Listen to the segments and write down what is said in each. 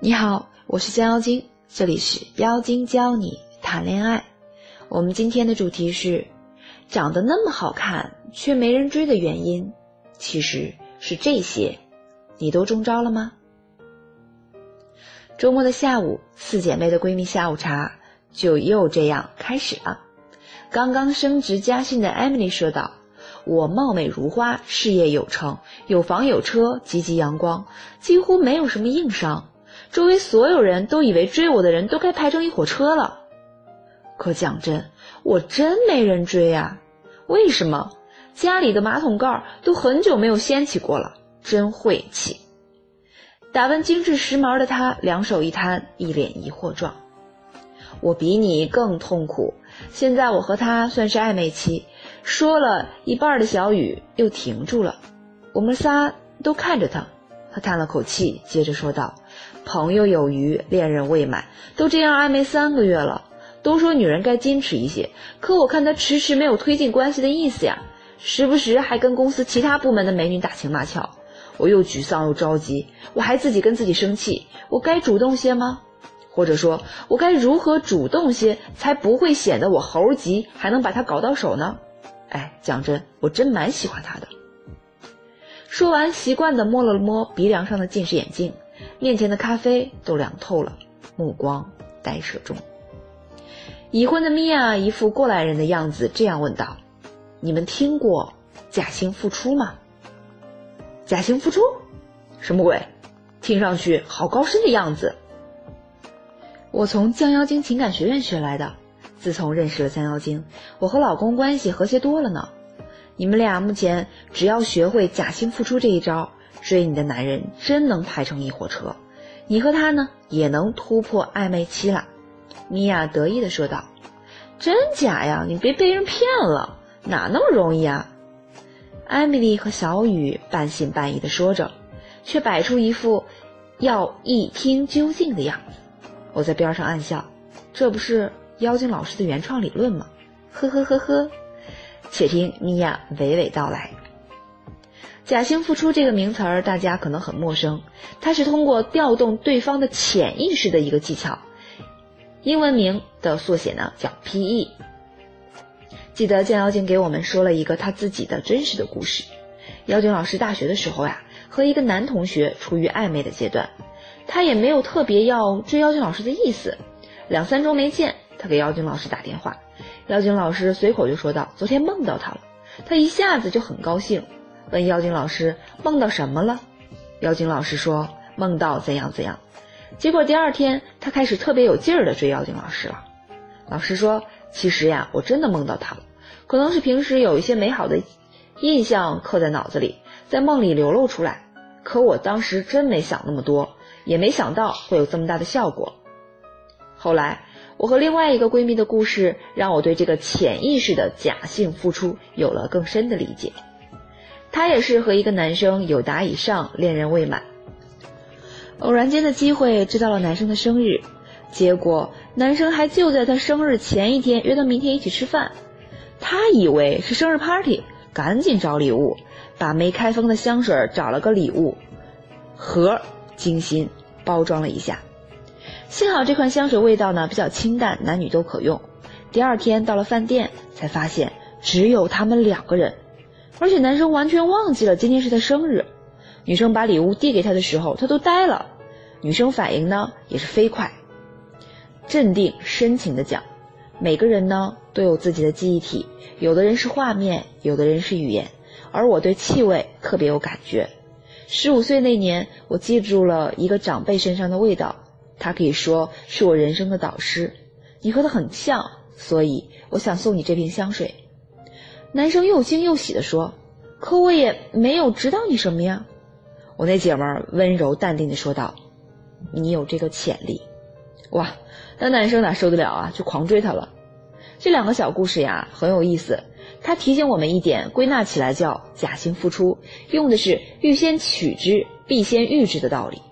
你好，我是江妖精，这里是妖精教你谈恋爱。我们今天的主题是，长得那么好看却没人追的原因，其实是这些，你都中招了吗？周末的下午，四姐妹的闺蜜下午茶就又这样开始了。刚刚升职加薪的 Emily 说道：“我貌美如花，事业有成，有房有车，积极阳光，几乎没有什么硬伤。周围所有人都以为追我的人都该排成一火车了。可讲真，我真没人追啊！为什么？家里的马桶盖都很久没有掀起过了，真晦气。”打扮精致时髦的他，两手一摊，一脸疑惑状。我比你更痛苦。现在我和他算是暧昧期，说了一半的小雨又停住了。我们仨都看着他，他叹了口气，接着说道：“朋友有余，恋人未满，都这样暧昧三个月了。都说女人该矜持一些，可我看他迟迟没有推进关系的意思呀，时不时还跟公司其他部门的美女打情骂俏。”我又沮丧又着急，我还自己跟自己生气。我该主动些吗？或者说，我该如何主动些，才不会显得我猴急，还能把他搞到手呢？哎，讲真，我真蛮喜欢他的。说完，习惯地摸了摸鼻梁上的近视眼镜，面前的咖啡都凉透了，目光呆滞中。已婚的米娅一副过来人的样子，这样问道：“你们听过假性付出吗？”假性付出，什么鬼？听上去好高深的样子。我从降妖精情感学院学来的。自从认识了降妖精，我和老公关系和谐多了呢。你们俩目前只要学会假性付出这一招，追你的男人真能排成一火车。你和他呢，也能突破暧昧期了。米娅得意的说道：“真假呀？你别被人骗了，哪那么容易啊？”艾米丽和小雨半信半疑的说着，却摆出一副要一听究竟的样子。我在边上暗笑，这不是妖精老师的原创理论吗？呵呵呵呵。且听米娅娓娓道来。假性付出这个名词儿，大家可能很陌生。它是通过调动对方的潜意识的一个技巧，英文名的缩写呢叫 P.E。记得见妖精给我们说了一个他自己的真实的故事。妖精老师大学的时候呀，和一个男同学处于暧昧的阶段，他也没有特别要追妖精老师的意思。两三周没见，他给妖精老师打电话，妖精老师随口就说道：“昨天梦到他了。”他一下子就很高兴，问妖精老师梦到什么了。妖精老师说梦到怎样怎样。结果第二天他开始特别有劲儿的追妖精老师了。老师说：“其实呀，我真的梦到他了。”可能是平时有一些美好的印象刻在脑子里，在梦里流露出来。可我当时真没想那么多，也没想到会有这么大的效果。后来，我和另外一个闺蜜的故事，让我对这个潜意识的假性付出有了更深的理解。她也是和一个男生有达以上，恋人未满，偶然间的机会知道了男生的生日，结果男生还就在他生日前一天约他明天一起吃饭。他以为是生日 party，赶紧找礼物，把没开封的香水找了个礼物盒，精心包装了一下。幸好这款香水味道呢比较清淡，男女都可用。第二天到了饭店，才发现只有他们两个人，而且男生完全忘记了今天是他生日。女生把礼物递给他的时候，他都呆了。女生反应呢也是飞快，镇定深情的讲。每个人呢都有自己的记忆体，有的人是画面，有的人是语言，而我对气味特别有感觉。十五岁那年，我记住了一个长辈身上的味道，他可以说是我人生的导师。你和他很像，所以我想送你这瓶香水。男生又惊又喜地说：“可我也没有知道你什么呀。”我那姐们儿温柔淡定地说道：“你有这个潜力。”哇！那男生哪受得了啊，就狂追她了。这两个小故事呀很有意思，它提醒我们一点，归纳起来叫假性付出，用的是欲先取之，必先予之的道理。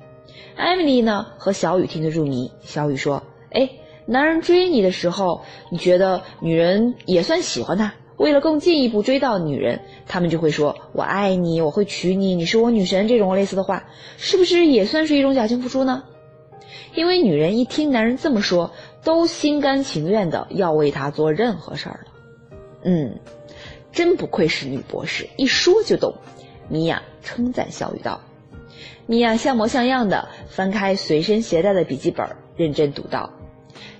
艾米丽呢和小雨听得入迷，小雨说：“哎，男人追你的时候，你觉得女人也算喜欢他？为了更进一步追到女人，他们就会说‘我爱你，我会娶你，你是我女神’这种类似的话，是不是也算是一种假性付出呢？”因为女人一听男人这么说，都心甘情愿的要为他做任何事儿了。嗯，真不愧是女博士，一说就懂。米娅称赞小雨道。米娅像模像样的翻开随身携带的笔记本，认真读道：“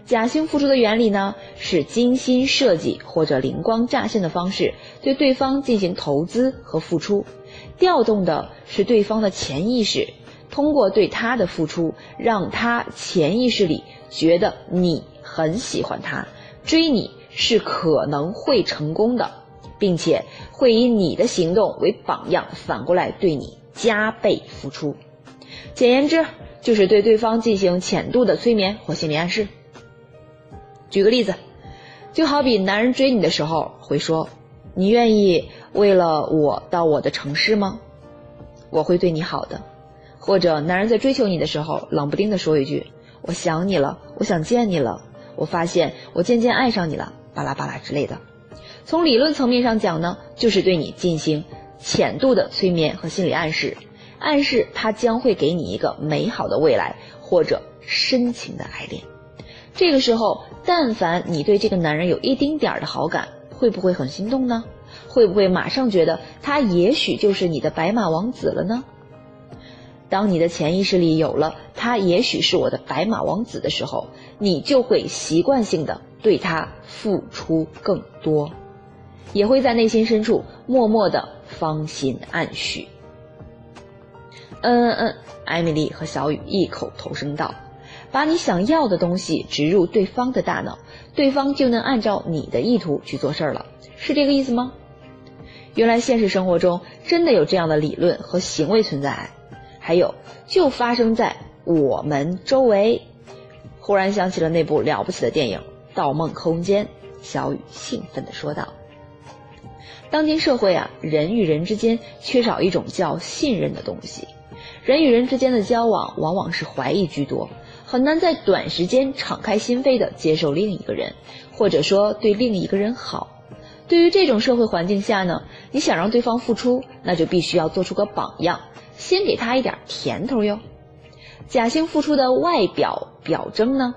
假性付出的原理呢，是精心设计或者灵光乍现的方式对对方进行投资和付出，调动的是对方的潜意识，通过对他的付出，让他潜意识里觉得你很喜欢他，追你是可能会成功的，并且会以你的行动为榜样，反过来对你。”加倍付出，简言之就是对对方进行浅度的催眠或心理暗示。举个例子，就好比男人追你的时候会说：“你愿意为了我到我的城市吗？我会对你好的。”或者男人在追求你的时候冷不丁的说一句：“我想你了，我想见你了，我发现我渐渐爱上你了，巴拉巴拉之类的。”从理论层面上讲呢，就是对你进行。浅度的催眠和心理暗示，暗示他将会给你一个美好的未来或者深情的爱恋。这个时候，但凡你对这个男人有一丁点儿的好感，会不会很心动呢？会不会马上觉得他也许就是你的白马王子了呢？当你的潜意识里有了他也许是我的白马王子的时候，你就会习惯性的对他付出更多，也会在内心深处默默的。芳心暗许。嗯嗯，艾米丽和小雨异口同声道：“把你想要的东西植入对方的大脑，对方就能按照你的意图去做事儿了，是这个意思吗？”原来现实生活中真的有这样的理论和行为存在，还有就发生在我们周围。忽然想起了那部了不起的电影《盗梦空间》，小雨兴奋地说道。当今社会啊，人与人之间缺少一种叫信任的东西，人与人之间的交往往往是怀疑居多，很难在短时间敞开心扉的接受另一个人，或者说对另一个人好。对于这种社会环境下呢，你想让对方付出，那就必须要做出个榜样，先给他一点甜头哟。假性付出的外表表征呢，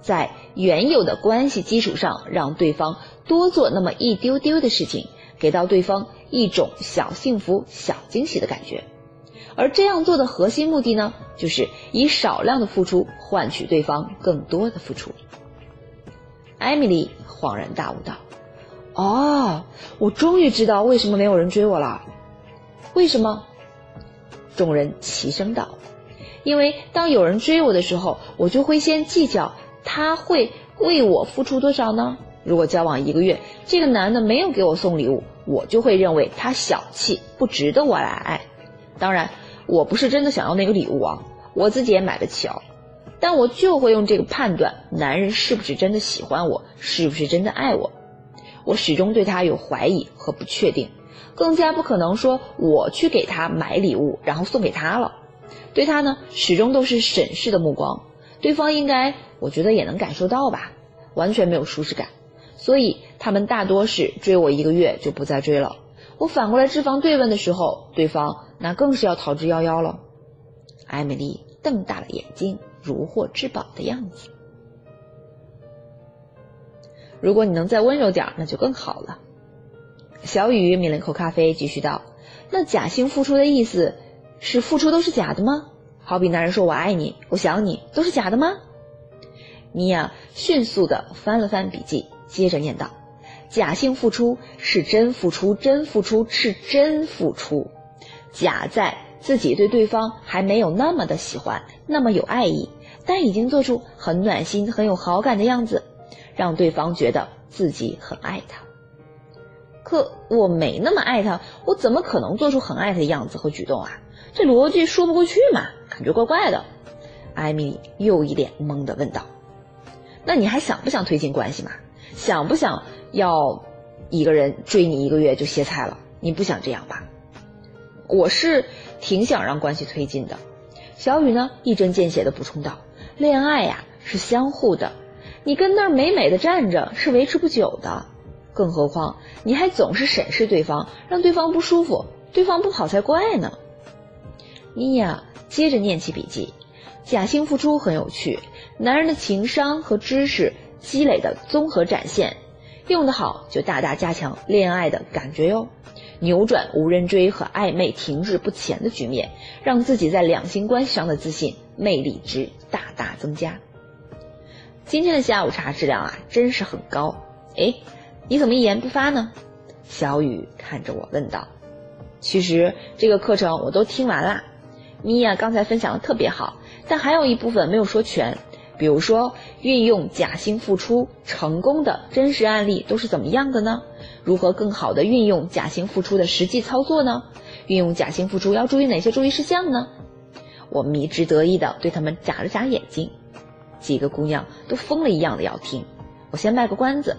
在原有的关系基础上，让对方多做那么一丢丢的事情。给到对方一种小幸福、小惊喜的感觉，而这样做的核心目的呢，就是以少量的付出换取对方更多的付出。艾米丽恍然大悟道：“哦，我终于知道为什么没有人追我了。为什么？”众人齐声道：“因为当有人追我的时候，我就会先计较他会为我付出多少呢？如果交往一个月，这个男的没有给我送礼物。”我就会认为他小气，不值得我来爱。当然，我不是真的想要那个礼物啊，我自己也买得起哦。但我就会用这个判断男人是不是真的喜欢我，是不是真的爱我。我始终对他有怀疑和不确定，更加不可能说我去给他买礼物，然后送给他了。对他呢，始终都是审视的目光。对方应该，我觉得也能感受到吧，完全没有舒适感。所以他们大多是追我一个月就不再追了。我反过来置防对问的时候，对方那更是要逃之夭夭了。艾米丽瞪大了眼睛，如获至宝的样子。如果你能再温柔点，那就更好了。小雨抿了一口咖啡，继续道：“那假性付出的意思是付出都是假的吗？好比男人说我爱你，我想你，都是假的吗？”米娅迅速的翻了翻笔记。接着念道：“假性付出是真付出，真付出是真付出。假在自己对对方还没有那么的喜欢，那么有爱意，但已经做出很暖心、很有好感的样子，让对方觉得自己很爱他。可我没那么爱他，我怎么可能做出很爱他的样子和举动啊？这逻辑说不过去嘛，感觉怪怪的。”艾米丽又一脸懵的问道：“那你还想不想推进关系嘛？”想不想要一个人追你一个月就歇菜了？你不想这样吧？我是挺想让关系推进的。小雨呢，一针见血的补充道：“恋爱呀是相互的，你跟那儿美美的站着是维持不久的。更何况你还总是审视对方，让对方不舒服，对方不好才怪呢。”米娅接着念起笔记：“假性付出很有趣，男人的情商和知识积累的综合展现，用得好就大大加强恋爱的感觉哟，扭转无人追和暧昧停滞不前的局面，让自己在两性关系上的自信魅力值大大增加。今天的下午茶质量啊，真是很高。哎，你怎么一言不发呢？小雨看着我问道。其实这个课程我都听完啦，米娅刚才分享的特别好，但还有一部分没有说全。比如说，运用假性付出成功的真实案例都是怎么样的呢？如何更好的运用假性付出的实际操作呢？运用假性付出要注意哪些注意事项呢？我迷之得意的对他们眨了眨眼睛，几个姑娘都疯了一样的要听。我先卖个关子。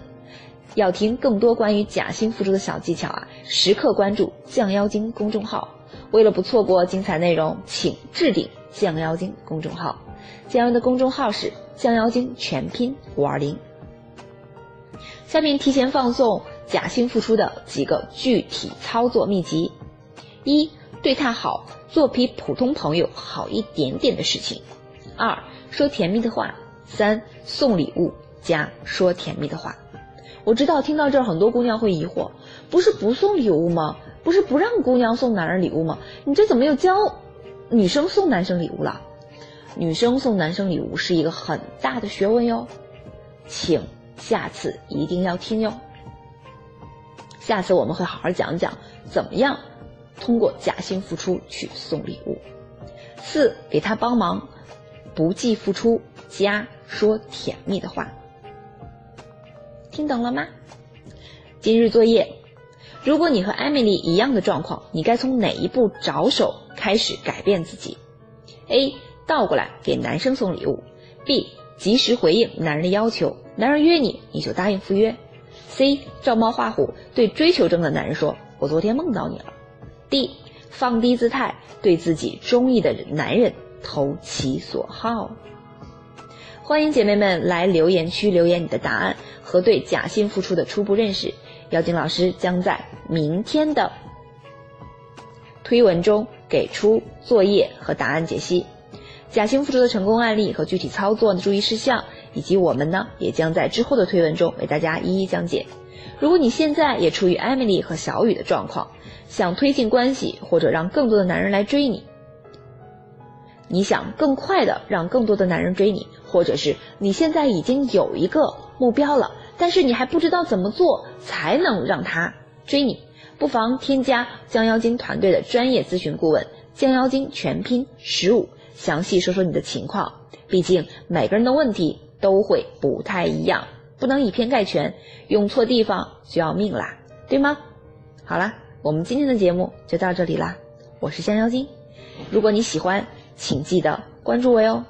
要听更多关于假性付出的小技巧啊，时刻关注降妖精公众号。为了不错过精彩内容，请置顶降妖精公众号。降妖的公众号是降妖精全拼五二零。下面提前放送假性付出的几个具体操作秘籍：一，对他好，做比普通朋友好一点点的事情；二，说甜蜜的话；三，送礼物加说甜蜜的话。我知道听到这儿，很多姑娘会疑惑：不是不送礼物吗？不是不让姑娘送男人礼物吗？你这怎么又教女生送男生礼物了？女生送男生礼物是一个很大的学问哟，请下次一定要听哟。下次我们会好好讲讲怎么样通过假性付出去送礼物。四，给他帮忙，不计付出，加说甜蜜的话。听懂了吗？今日作业：如果你和艾米丽一样的状况，你该从哪一步着手开始改变自己？A. 倒过来给男生送礼物；B. 及时回应男人的要求，男人约你你就答应赴约；C. 照猫画虎对追求中的男人说：“我昨天梦到你了。”D. 放低姿态对自己中意的男人投其所好。欢迎姐妹们来留言区留言你的答案和对假性付出的初步认识，妖精老师将在明天的推文中给出作业和答案解析，假性付出的成功案例和具体操作的注意事项，以及我们呢也将在之后的推文中为大家一一讲解。如果你现在也处于 Emily 和小雨的状况，想推进关系或者让更多的男人来追你。你想更快的让更多的男人追你，或者是你现在已经有一个目标了，但是你还不知道怎么做才能让他追你，不妨添加降妖精团队的专业咨询顾问降妖精全拼十五，详细说说你的情况。毕竟每个人的问题都会不太一样，不能以偏概全，用错地方就要命啦，对吗？好啦，我们今天的节目就到这里啦，我是香蕉精，如果你喜欢。请记得关注我哟。